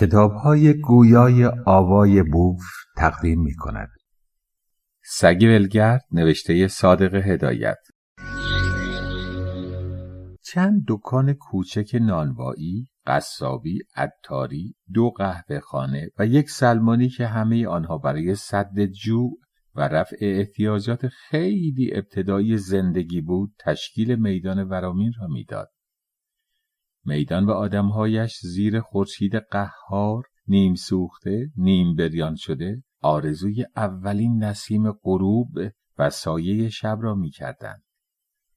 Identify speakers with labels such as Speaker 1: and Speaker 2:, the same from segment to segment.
Speaker 1: کتاب های گویای آوای بوف تقدیم می کند.
Speaker 2: سگ ولگرد نوشته صادق هدایت چند دکان کوچک نانوایی، قصابی، عطاری، دو قهوه خانه و یک سلمانی که همه آنها برای صد جوع و رفع احتیاجات خیلی ابتدایی زندگی بود تشکیل میدان ورامین را می‌داد. میدان و آدمهایش زیر خورشید قهار نیم سوخته نیم بریان شده آرزوی اولین نسیم غروب و سایه شب را می‌کردند.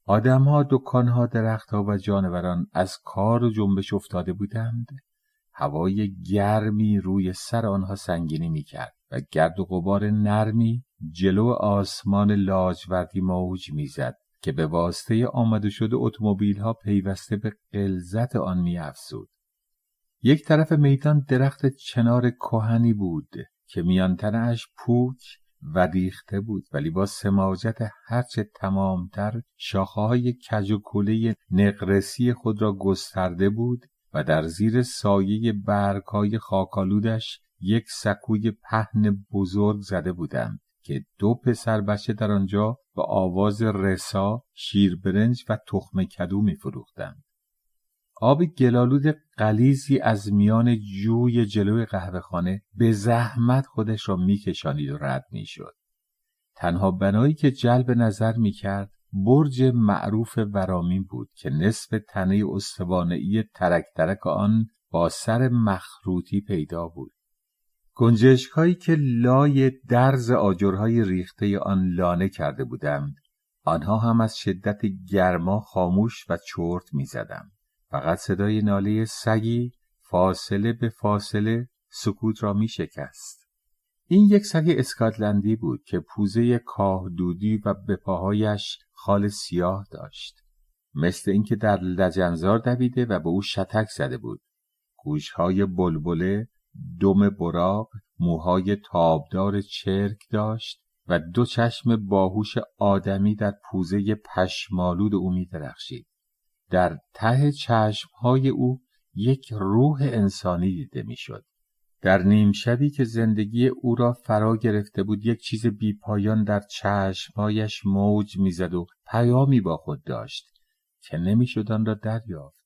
Speaker 2: آدمها دکانها درختها و جانوران از کار و جنبش افتاده بودند. هوای گرمی روی سر آنها سنگینی می‌کرد و گرد و غبار نرمی جلو آسمان لاجوردی موج می‌زد. که به واسطه آمده شده اتومبیل ها پیوسته به قلزت آن می افزود. یک طرف میدان درخت چنار کهنی بود که میانتنش پوک و ریخته بود ولی با سماجت هرچه تمامتر شاخه های کج و کوله نقرسی خود را گسترده بود و در زیر سایه برگهای خاکالودش یک سکوی پهن بزرگ زده بودند که دو پسر بچه در آنجا با آواز رسا، شیربرنج و تخم کدو می فروختند. آب گلالود قلیزی از میان جوی جلوی قهوهخانه به زحمت خودش را میکشانید و رد می‌شد. تنها بنایی که جلب نظر می‌کرد برج معروف ورامین بود که نصف تنه استوانهای ترک ترک آن با سر مخروطی پیدا بود. گنجشکهایی که لای درز آجرهای ریخته آن لانه کرده بودند آنها هم از شدت گرما خاموش و چرت می‌زدند فقط صدای ناله سگی فاصله به فاصله سکوت را می شکست. این یک سگ اسکاتلندی بود که پوزه کاه دودی و به پاهایش خال سیاه داشت. مثل اینکه در لجنزار دویده و به او شتک زده بود. گوشهای بلبله دم براق موهای تابدار چرک داشت و دو چشم باهوش آدمی در پوزه پشمالود او می درخشید. در ته چشمهای او یک روح انسانی دیده می‌شد. در نیم شبی که زندگی او را فرا گرفته بود یک چیز بیپایان در چشمهایش موج می‌زد و پیامی با خود داشت که نمی‌شد آن را دریافت.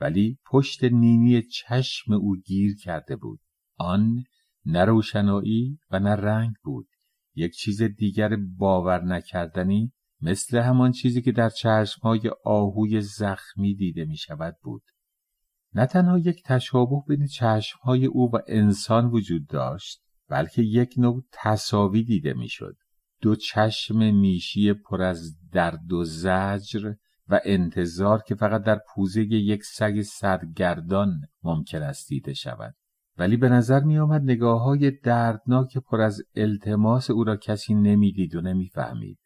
Speaker 2: ولی پشت نینی چشم او گیر کرده بود. آن نه روشنایی و نه رنگ بود. یک چیز دیگر باور نکردنی مثل همان چیزی که در چشمهای آهوی زخمی دیده می شود بود. نه تنها یک تشابه بین چشمهای او و انسان وجود داشت بلکه یک نوع تصاوی دیده می‌شد. دو چشم میشی پر از درد و زجر و انتظار که فقط در پوزه یک سگ سرگردان ممکن است دیده شود. ولی به نظر می آمد نگاه های دردناک پر از التماس او را کسی نمی‌دید و نمی‌فهمید.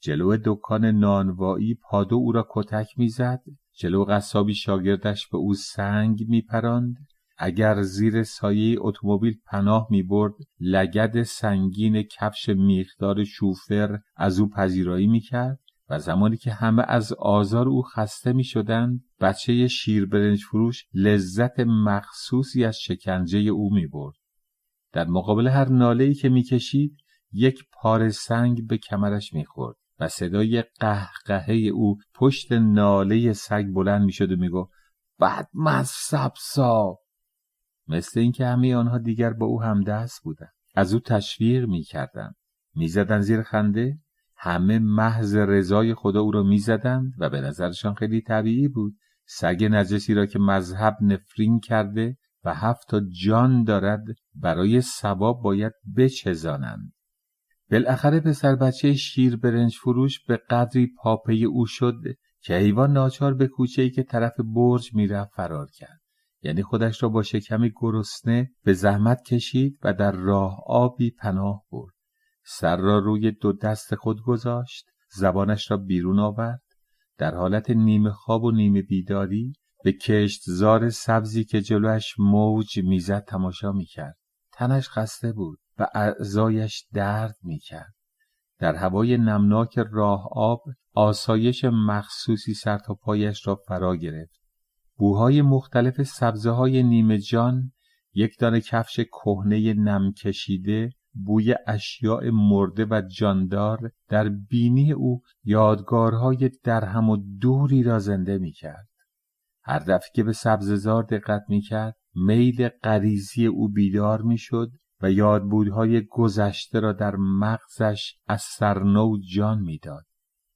Speaker 2: جلو دکان نانوایی پادو او را کتک می‌زد. جلو قصابی شاگردش به او سنگ میپراند. اگر زیر سایه اتومبیل پناه می‌برد لگد سنگین کفش میخدار شوفر از او پذیرایی می‌کرد. و زمانی که همه از آزار او خسته می شدند بچه شیربرنج فروش لذت مخصوصی از شکنجه او می برد. در مقابل هر ناله‌ای که می‌کشید یک پاره سنگ به کمرش می‌خورد و صدای قهقهه او پشت ناله سگ بلند می‌شد و می‌گفت بعد مذهب سا مثل اینکه همه آنها دیگر با او همدست بودند. از او تشویق می‌کردند. می‌زدند زیر خنده همه محض رضای خدا او را می‌زدند و به نظرشان خیلی طبیعی بود. سگ نجسی را که مذهب نفرین کرده و هفت تا جان دارد برای ثواب باید بچزانند. بالاخره پسر بچه شیر برنج فروش به قدری پاپه او شد که حیوان ناچار به کوچه ای که طرف برج می‌رفت فرار کرد. یعنی خودش را با شکمی گرسنه به زحمت کشید و در راه آبی پناه برد. سر را روی دو دست خود گذاشت زبانش را بیرون آورد در حالت نیمه خواب و نیمه بیداری به کشتزار سبزی که جلوش موج می‌زد تماشا می‌کرد. تنش خسته بود و اعضایش درد می‌کرد. در هوای نمناک راه آب آسایش مخصوصی سر تا پایش را فرا گرفت. بوهای مختلف سبزه های نیمه جان یک دانه کفش کهنه نم کشیده بوی اشیاء مرده و جاندار در بینی او یادگارهای درهم و دوری را زنده می کرد. هر دفعه که به سبززار دقت می کرد میل غریزی او بیدار می شد و یادبودهای گذشته را در مغزش از سرنو جان می‌داد.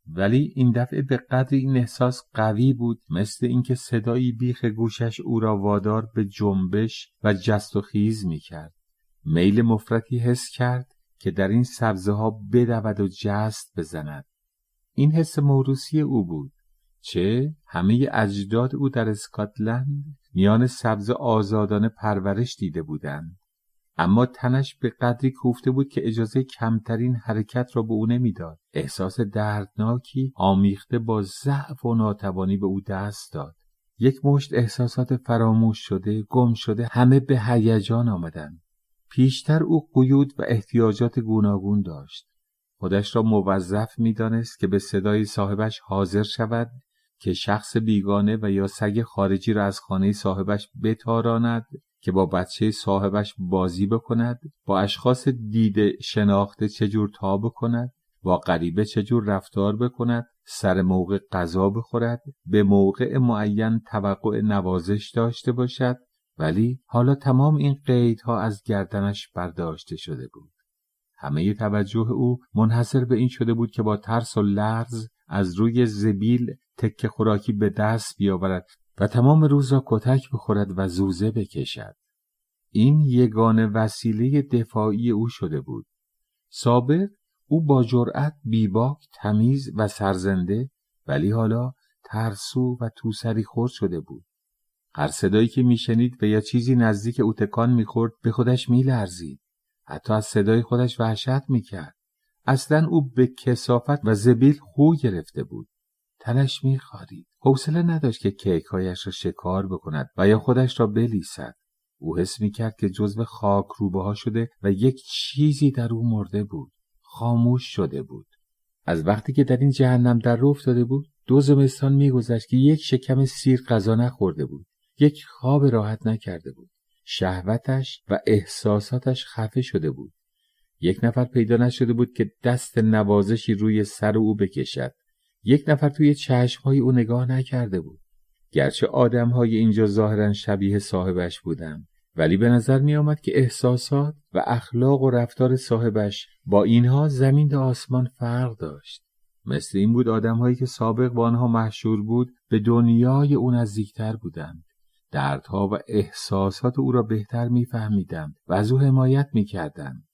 Speaker 2: ولی این دفعه به قدر این احساس قوی بود مثل اینکه صدایی بیخ گوشش او را وادار به جنبش و جست و خیز می کرد. میل مفرتی حس کرد که در این سبزه ها بدود و جست بزند. این حس موروسی او بود. چه همه اجداد او در اسکاتلند میان سبز آزادانه پرورش دیده بودند. اما تنش به قدری کوفته بود که اجازه کمترین حرکت را به او نمی‌داد. احساس دردناکی آمیخته با ضعف و ناتوانی به او دست داد. یک مشت احساسات فراموش شده، گم شده، همه به هیجان آمدند. پیشتر او قیود و احتیاجات گوناگون داشت. خودش را موظف می‌دانست که به صدای صاحبش حاضر شود که شخص بیگانه و یا سگ خارجی را از خانه صاحبش بتاراند که با بچه صاحبش بازی بکند با اشخاص دیده شناخته چجور تا بکند با غریبه چجور رفتار بکند سر موقع غذا بخورد به موقع معین توقع نوازش داشته باشد ولی حالا تمام این قیدها از گردنش برداشته شده بود همه توجه او منحصر به این شده بود که با ترس و لرز از روی زبیل تکه خوراکی به دست بیاورد و تمام روز را کتک بخورد و زوزه بکشد. این یگانه وسیله دفاعی او شده بود. سابق او با جرأت بیباک، تمیز و سرزنده ولی حالا ترسو و توسری خورد شده بود. هر صدایی که میشنید و یا چیزی نزدیک او تکان می‌خورد به خودش میلرزید. حتی از صدای خودش وحشت می‌کرد. اصلا او به کسافت و زبیل خو گرفته بود. تنش میخوارید. حوصله نداشت که کیکهایش را شکار بکند و یا خودش را بلیسد. او حس می‌کرد که جزو خاک روبه ها شده و یک چیزی در او مرده بود. خاموش شده بود. از وقتی که در این جهنم در رو افتاده بود دو زمستان میگذشت که یک شکم سیر غذا نخورده بود یک خواب راحت نکرده بود. شهوتش و احساساتش خفه شده بود. یک نفر پیدا نشده بود که دست نوازشی روی سر او بکشد. یک نفر توی چشمهای او نگاه نکرده بود. گرچه آدمهای اینجا ظاهرا شبیه صاحبش بودند ولی به نظر می آمد که احساسات و اخلاق و رفتار صاحبش با اینها زمین تا آسمان فرق داشت. مثل این بود آدمهایی که سابق با آنها محشور بود به دنیای او نزدیکتر بودند. دردها و احساسات او را بهتر میفهمیدند و از او حمایت می‌کردند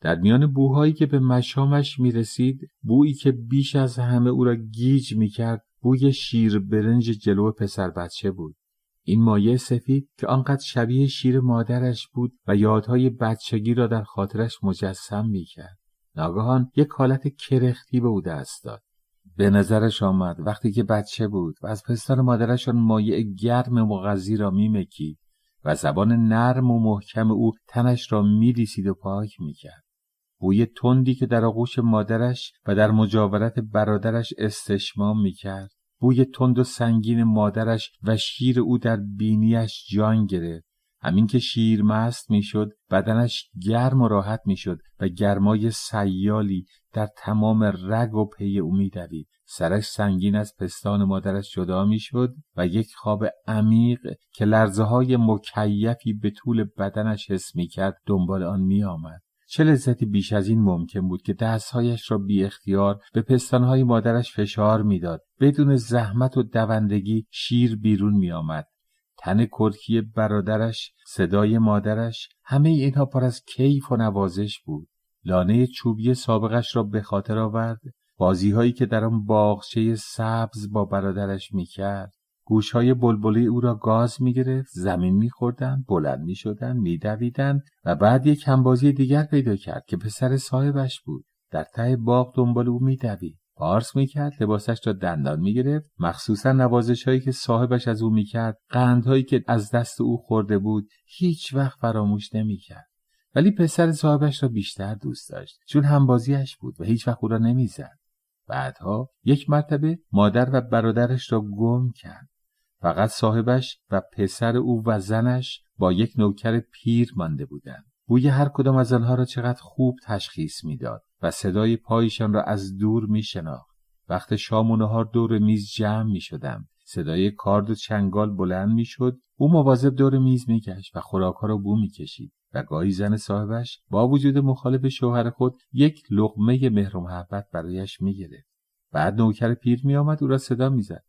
Speaker 2: در میان بوهایی که به مشامش می رسید بویی که بیش از همه او را گیج می کرد بوی شیر برنج جلو پسر بچه بود. این مایه سفید که آنقدر شبیه شیر مادرش بود و یادهای بچگی را در خاطرش مجسم می کرد. ناگهان یک حالت کرختی به او دست داد. به نظرش آمد. وقتی که بچه بود و از پستان مادرش آن مایع گرم مغذی را میمکید و زبان نرم و محکم او تنش را میلیسید و پاک می‌کرد. بوی تندی که در آغوش مادرش و در مجاورت برادرش استشمام می‌کرد. بوی تند و سنگین مادرش و شیر او در بینیش جان گرفت. همین که شیر مست می‌شد بدنش گرم و راحت می‌شد و گرمای سیالی در تمام رگ و پی او میدوید. سرش سنگین از پستان مادرش جدا می‌شد و یک خواب عمیق که لرزه های مکیفی به طول بدنش حس می‌کرد دنبال آن میآمد. چه لذتی بیش از این ممکن بود که دستهایش را بی اختیار به پستانهای مادرش فشار می‌داد. بدون زحمت و دوندگی شیر بیرون می آمد. تن کرکی برادرش صدای مادرش همه اینها پر از کیف و نوازش بود. لانه چوبی سابقش را به خاطر آورد. بازیهایی که در آن باغچه سبز با برادرش می‌کرد. گوشهای بلبلی او را گاز می‌گرفت زمین میخوردند بلند می‌شدند میدویدند و بعد یک همبازی دیگر پیدا کرد که پسر صاحبش بود. در ته باغ دنبال او میدوید. پارس می‌کرد لباسش را دندان می‌گرفت. مخصوصا نوازش هایی که صاحبش از او می‌کرد قندهایی که از دست او خورده بود هیچ وقت فراموش نمی‌کرد. ولی پسر صاحبش را بیشتر دوست داشت چون همبازیش بود و هیچ وقت او را نمی‌زد بعدها یک مرتبه مادر و برادرش را گم کرد فقط صاحبش و پسر او و زنش با یک نوکر پیر مانده بودند بوی هر کدام از آنها را چقدر خوب تشخیص می‌داد و صدای پایشان را از دور می شناخت. وقت شام و نهار دور میز جمع می شدم. صدای کارد و چنگال بلند می شد. او مواظب دور میز می و خوراکها را بو می کشید. و گاهی زن صاحبش با وجود مخالف شوهر خود یک لقمه مهر و محبت برایش می گرفت. بعد نوکر پیر می آمد او را صدا می زد.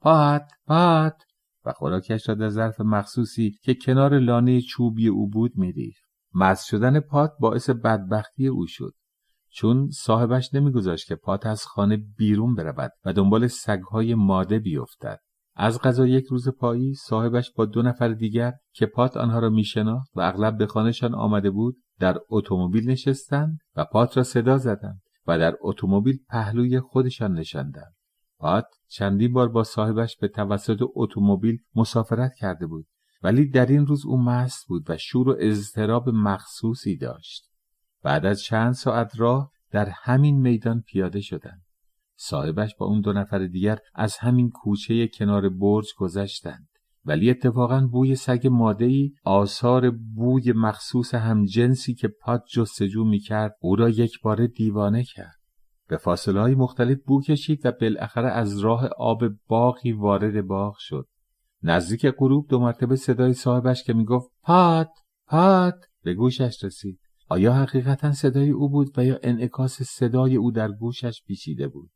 Speaker 2: پات پات و خوراکش را در ظرف مخصوصی که کنار لانه چوبی او بود میریخت مز شدن پات باعث بدبختی او شد چون صاحبش نمیگذاشت که پات از خانه بیرون برود و دنبال سگهای ماده بیفتد از غذا یک روز پایی صاحبش با دو نفر دیگر که پات آنها را میشناخت و اغلب به خانهشان آمده بود در اتومبیل نشستند و پات را صدا زدند و در اتومبیل پهلوی خودشان نشاندند. پات چندین بار با صاحبش به توسط اتومبیل مسافرت کرده بود ولی در این روز او مست بود و شور و اضطراب مخصوصی داشت. بعد از چند ساعت راه در همین میدان پیاده شدند. صاحبش با اون دو نفر دیگر از همین کوچه کنار برج گذشتند. ولی اتفاقا بوی سگ مادهی آثار بوی مخصوص همجنسی که پات جستجو می‌کرد او را یک بار دیوانه کرد. به فاصله های مختلف بو کشید و بالاخره از راه آب باقی وارد باغ شد. نزدیک غروب دو مرتبه صدای صاحبش که می‌گفت پات پات به گوشش رسید. آیا حقیقتا صدای او بود و یا انعکاس صدای او در گوشش پیچیده بود؟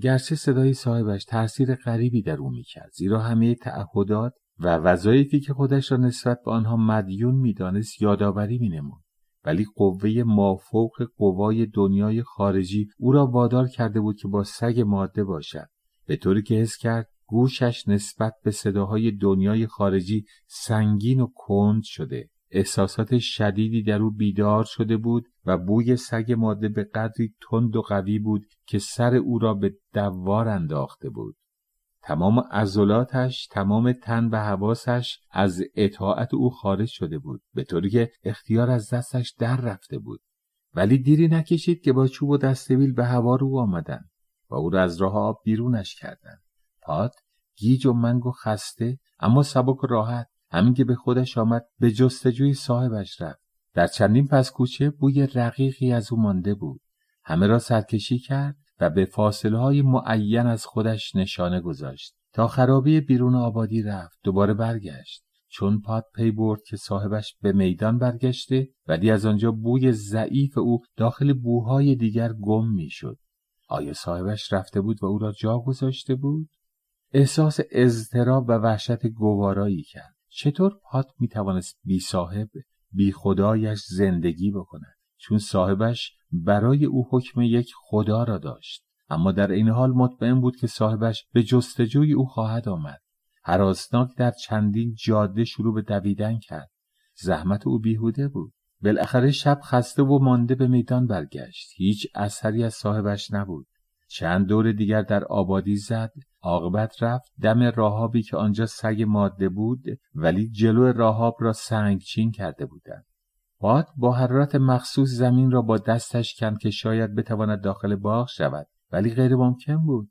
Speaker 2: گرچه صدای صاحبش تاثیر غریبی در او می‌کرد زیرا همه تعهدات و وظایفی که خودش را نسبت به آنها مدیون می‌دانست یادآوری مینمود. ولی قوه مافوق قوای دنیای خارجی او را وادار کرده بود که با سگ ماده باشد. به طوری که حس کرد گوشش نسبت به صداهای دنیای خارجی سنگین و کند شده. احساسات شدیدی در او بیدار شده بود و بوی سگ ماده به قدری تند و قوی بود که سر او را به دوار انداخته بود. تمام عضلاتش تمام تن و حواسش از اطاعت او خارج شده بود به طوری که اختیار از دستش در رفته بود. ولی دیری نکشید که با چوب و دستویل به هوا رو آمدند و او را از راه آب بیرونش کردند پات گیج و منگ و خسته اما سبک و راحت. همین که به خودش آمد به جستجوی صاحبش رفت. در چندین پس کوچه بوی رقیقی از او مانده بود. همه را سرکشی کرد و به فاصله های معین از خودش نشانه گذاشت. تا خرابی بیرون آبادی رفت دوباره برگشت. چون پاد پی برد که صاحبش به میدان برگشته ولی از آنجا بوی ضعیف او داخل بوهای دیگر گم می‌شد. آیا صاحبش رفته بود و او را جا گذاشته بود؟ احساس اضطراب و وحشت گوارایی کرد. چطور پات می توانست بی صاحب بی خدایش زندگی بکند؟ چون صاحبش برای او حکم یک خدا را داشت. اما در این حال مطمئن بود که صاحبش به جستجوی او خواهد آمد. حراسناک در چندین جاده شروع به دویدن کرد. زحمت او بیهوده بود. بالاخره شب خسته و مانده به میدان برگشت. هیچ اثری از صاحبش نبود. چند دور دیگر در آبادی زد. عاقبت رفت دم راهابی که آنجا سگ ماده بود ولی جلو راهاب را سنگچین کرده بودند. باد با حرارت مخصوص زمین را با دستش کند که شاید بتواند داخل باغ شود ولی غیر ممکن بود.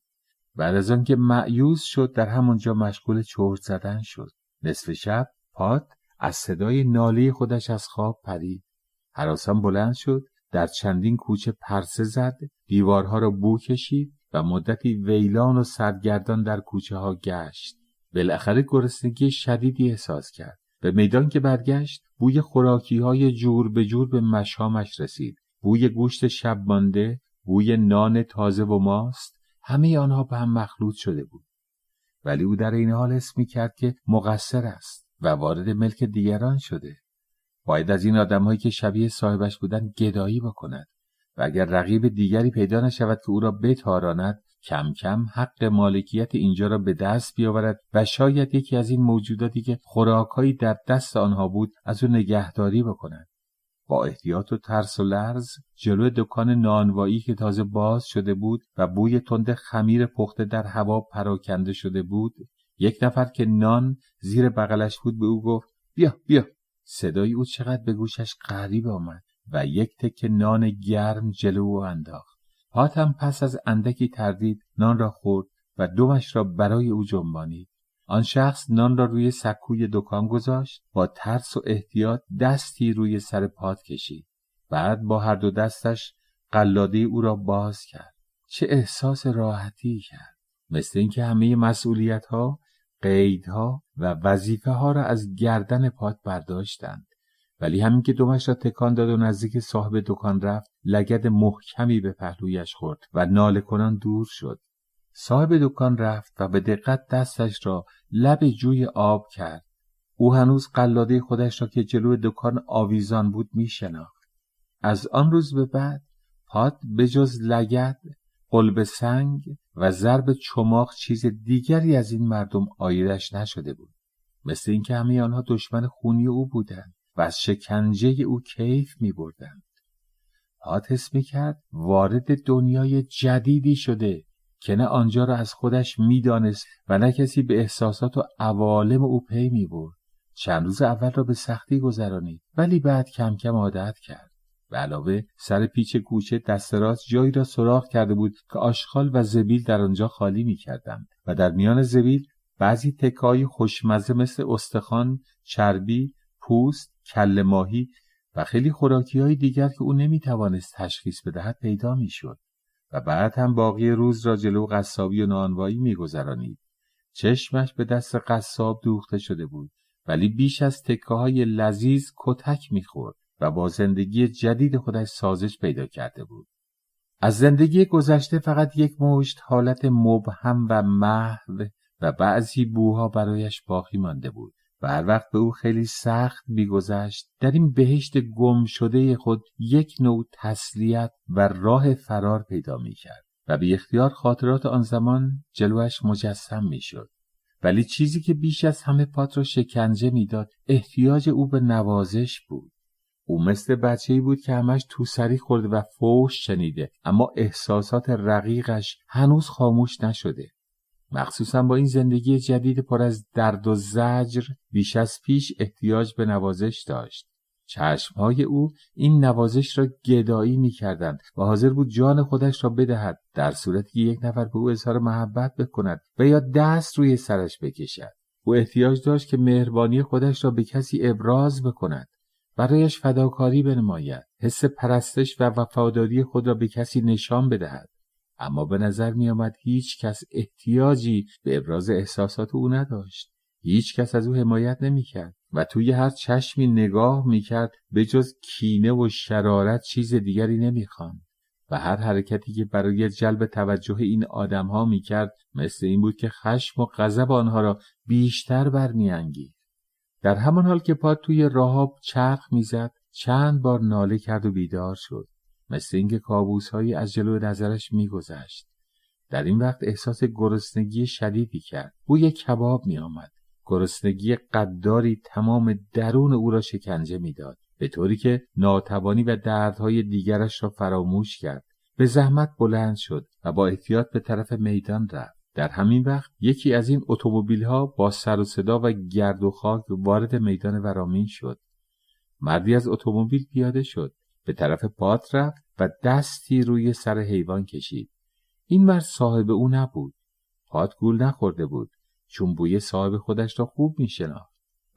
Speaker 2: بعد از آنکه معیوز شد در همانجا مشغول چرت زدن شد. نصف شب پاد از صدای ناله خودش از خواب پرید. حراسان بلند شد در چندین کوچه پرسه زد دیوارها را بو کشید و مدتی ویلان و سرگردان در کوچه ها گشت. بالاخره گرسنگی شدیدی احساس کرد. به میدان که برگشت بوی خوراکی های جور به جور به مشامش رسید. بوی گوشت شب مانده بوی نان تازه و ماست همه آنها به هم مخلوط شده بود. ولی او در این حال اسم می کرد که مقصر است و وارد ملک دیگران شده. باید از این آدمهایی که شبیه صاحبش بودند گدایی بکند. و اگر رقیب دیگری پیدا نشود که او را بتاراند کم کم حق مالکیت اینجا را به دست بیاورد و شاید یکی از این موجوداتی که خوراکهایی در دست آنها بود از او نگهداری بکند. با احتیاط و ترس و لرز جلو دکان نانوایی که تازه باز شده بود و بوی تند خمیر پخته در هوا پراکنده شده بود یک نفر که نان زیر بغلش بود به او گفت بیا بیا. صدای او چقدر به گوشش غریب آمد. و یک تکه نان گرم جلو او انداخت. پاتم پس از اندکی تردید نان را خورد و دومش را برای او جنبانید. آن شخص نان را روی سکوی دکان گذاشت با ترس و احتیاط دستی روی سر پاد کشید. بعد با هر دو دستش قلاده او را باز کرد. چه احساس راحتی کرد. مثل اینکه همه مسئولیت ها قیدها و وظیفه ها را از گردن پاد برداشتند. ولی همین که دومش را تکان داد و نزدیک صاحب دکان رفت لگد محکمی به پهلویش خورد و ناله کنان دور شد. صاحب دکان رفت و به دقت دستش را لب جوی آب کرد. او هنوز قلاده خودش را که جلو دکان آویزان بود می شناخت. از آن روز به بعد پاد به جز لگد قلب سنگ و ضرب چماق چیز دیگری از این مردم آیدش نشده بود. مثل اینکه همه آنها دشمن خونی او بودند. و از شکنجه او کیف می بردند. حس می کرد وارد دنیای جدیدی شده که نه آنجا را از خودش می‌دانست و نه کسی به احساسات و عوالم او پی می برد. چند روز اول را به سختی گذرانید ولی بعد کم کم عادت کرد. به علاوه سر پیچ کوچه دست راست جایی را سراخ کرده بود که آشغال و زبیل در آنجا خالی می کردند و در میان زبیل بعضی تکای خوشمزه مثل استخوان، چربی، پوست، کل ماهی و خیلی خوراکی های دیگر که او نمی توانست تشخیص بدهد پیدا می شد. و بعد هم باقی روز را جلو قصابی و نانوایی میگذرانید چشمش به دست قصاب دوخته شده بود ولی بیش از تکه های لذیذ کتک می‌خورد و با زندگی جدید خودش سازش پیدا کرده بود از زندگی گذشته فقط یک مشت حالت مبهم و محو و بعضی بوها برایش باقی مانده بود و هر وقت به او خیلی سخت میگذشت در این بهشت گم شده خود یک نوع تسلیت و راه فرار پیدا می‌کرد و به اختیار خاطرات آن زمان جلوش مجسم می‌شد. ولی چیزی که بیش از همه پات را شکنجه می‌داد احتیاج او به نوازش بود. او مثل بچه بود که همش تو سری خورده و فوش شنیده اما احساسات رقیقش هنوز خاموش نشده. مخصوصا با این زندگی جدید پر از درد و زجر بیش از پیش احتیاج به نوازش داشت. چشمهای او این نوازش را گدایی می کردند و حاضر بود جان خودش را بدهد در صورتی که یک نفر به او اظهار محبت بکند و یا دست روی سرش بکشد. او احتیاج داشت که مهربانی خودش را به کسی ابراز بکند. برایش فداکاری بنماید. حس پرستش و وفاداری خود را به کسی نشان بدهد. اما به نظر می آمد هیچ کس احتیاجی به ابراز احساسات او نداشت. هیچ کس از او حمایت نمی کرد و توی هر چشمی نگاه می کرد به جز کینه و شرارت چیز دیگری نمی خواند. و هر حرکتی که برای جلب توجه این آدمها می کرد مثل این بود که خشم و غضب آنها را بیشتر برمیانگیخت. در همان حال که پاد توی راهاب چرخ می‌زد چند بار ناله کرد و بیدار شد مثل اینکه کابوسهایی از جلو نظرش میگذشت. در این وقت احساس گرسنگی شدیدی کرد. بوی کباب میآمد. گرسنگی قداری تمام درون او را شکنجه می‌داد به طوری که ناتوانی و دردهای دیگرش را فراموش کرد. به زحمت بلند شد و با احتیاط به طرف میدان رفت. در همین وقت یکی از این اتومبیل ها با سر و صدا و گرد و خاک وارد میدان ورامین شد. مردی از اتومبیل پیاده شد. به طرف پات رفت و دستی روی سر حیوان کشید. این مرد صاحب او نبود. پات گول نخورده بود چون بوی صاحب خودش را خوب می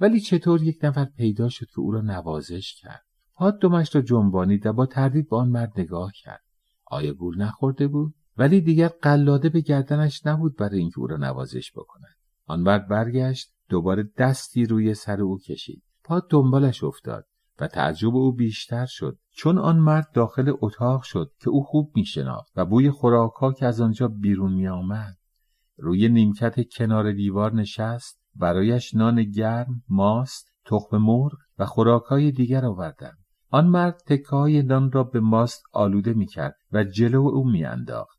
Speaker 2: ولی چطور یک نفر پیدا شد که او را نوازش کرد؟ پات دمش را جنبانید و با تردید به آن مرد نگاه کرد. آیا گول نخورده بود؟ ولی دیگر قلاده به گردنش نبود برای اینکه او را نوازش بکند. آن مرد برگشت دوباره دستی روی سر او کشید. پات دنبالش افتاد. و تعجب او بیشتر شد چون آن مرد داخل اتاق شد که او خوب می و بوی خوراکها که از آنجا بیرون می آمد. روی نیمکت کنار دیوار نشست برایش نان گرم، ماست، تخم مرغ و خوراکهای دیگر آوردند. آن مرد تکای نان را به ماست آلوده می کرد و جلو او می انداخت.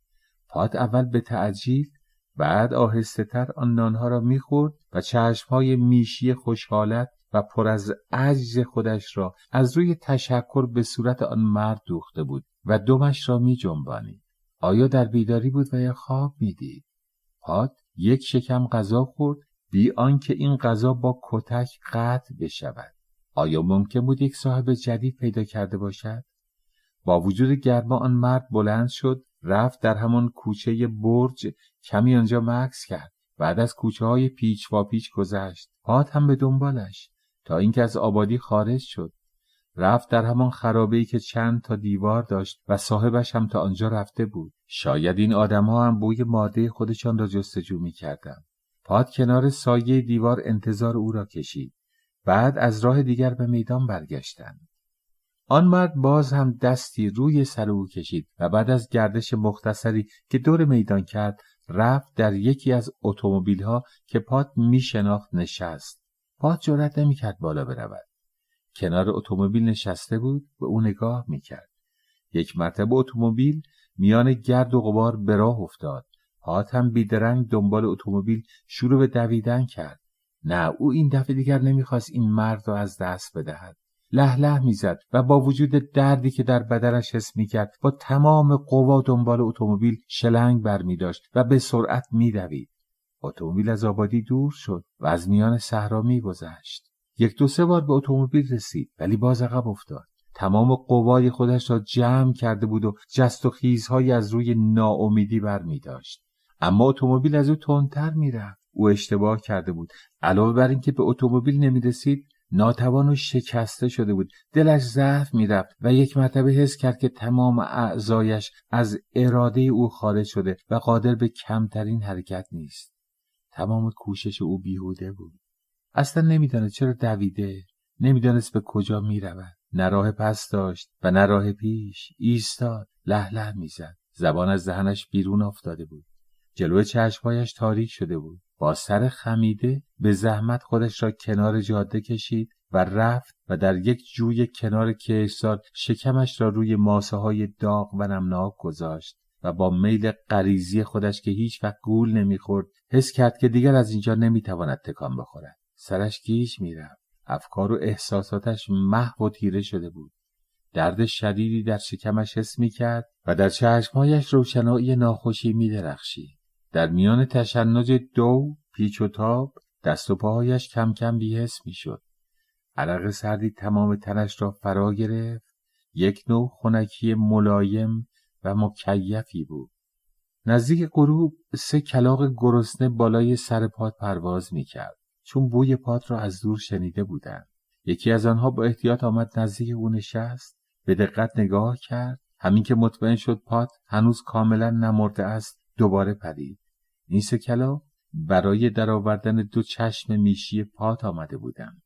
Speaker 2: پاد اول به تعجیل بعد آهسته تر آن نانها را می‌خورد و چشمهای میشی خوشحالت و پر از عجز خودش را از روی تشکر به صورت آن مرد دوخته بود و دمش را می جنبانید. آیا در بیداری بود و یا خواب می‌دید؟ پاد یک شکم غذا خورد بی آنکه این غذا با کتک قطع بشود. آیا ممکن بود یک صاحب جدید پیدا کرده باشد؟ با وجود گرما آن مرد بلند شد رفت در همان کوچه برج کمی آنجا مکس کرد بعد از کوچه های پیچ و پیچ گذشت پات هم به دنبالش تا اینکه از آبادی خارج شد. رفت در همان خرابه که چند تا دیوار داشت و صاحبش هم تا آنجا رفته بود. شاید این آدمها هم بوی ماده خودشان را جستجو می‌کردند. پاد کنار سایه دیوار انتظار او را کشید. بعد از راه دیگر به میدان برگشتند. آن مرد باز هم دستی روی سر او کشید و بعد از گردش مختصری که دور میدان کرد رفت در یکی از اتومبیل‌ها که پات می شناخت نشست. پات جرأت نمی‌کرد بالا برود. کنار اتومبیل نشسته بود و او نگاه می‌کرد. یک مرتبه اتومبیل میان گرد و غبار به راه افتاد. پات هم بیدرنگ دنبال اتومبیل شروع به دویدن کرد. نه او این دفعه دیگر نمی‌خواست این مرد را از دست بدهد. له له می‌زد و با وجود دردی که در بدنش حس می‌کرد با تمام قوا دنبال اتومبیل شلنگ برمیداشت و به سرعت میدوید. اتومبیل از آبادی دور شد و از میان صحرا میگذشت. یک دو سه بار به اتومبیل رسید ولی باز عقب افتاد. تمام قوای خودش را جمع کرده بود و جست و خیزهایی از روی ناامیدی بر می داشت. اما اتومبیل از او تندتر می‌رفت. او اشتباه کرده بود. علاوه بر اینکه به اتومبیل نمی رسید ناتوان و شکسته شده بود. دلش ضعف می‌رفت و یک مرتبه حس کرد که تمام اعضایش از اراده او خارج شده و قادر به کمترین حرکت نیست. تمام کوشش او بیهوده بود. اصلا نمی‌دانست چرا دویده نمی‌دانست به کجا می‌رود. نه راه پس داشت و نه راه پیش. ایستاد له له می‌زد. زبان از دهنش بیرون افتاده بود. جلو چشمهایش تاریک شده بود. با سر خمیده به زحمت خودش را کنار جاده کشید و رفت و در یک جوی کنار کشتار شکمش را روی ماسه های داغ و نمناک گذاشت. و با میل غریزی خودش که هیچ وقت گول نمی‌خورد حس کرد که دیگر از اینجا نمی‌تواند تکان بخورد. سرش گیج می‌رفت. افکار و احساساتش محو و تیره شده بود. درد شدیدی در شکمش حس می‌کرد و در چشمهایش روشنایی ناخوشی میدرخشید. در میان تشنج دو پیچ و تاب دست و پاهایش کم کم بیهس می‌شد. عرق سردی تمام تنش را فرا گرفت. یک نوع خنکی ملایم و مکیفی بود. نزدیک غروب سه کلاق گرسنه بالای سر پاد پرواز می‌کرد. چون بوی پات را از دور شنیده بودند. یکی از آنها با احتیاط آمد نزدیک او نشست به دقت نگاه کرد. همین که مطمئن شد پات هنوز کاملا نمرده است دوباره پرید. این سه کلا برای درآوردن دو چشم میشی پات آمده بودند.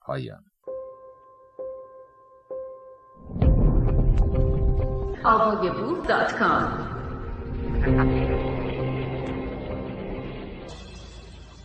Speaker 2: پایان.
Speaker 3: آوای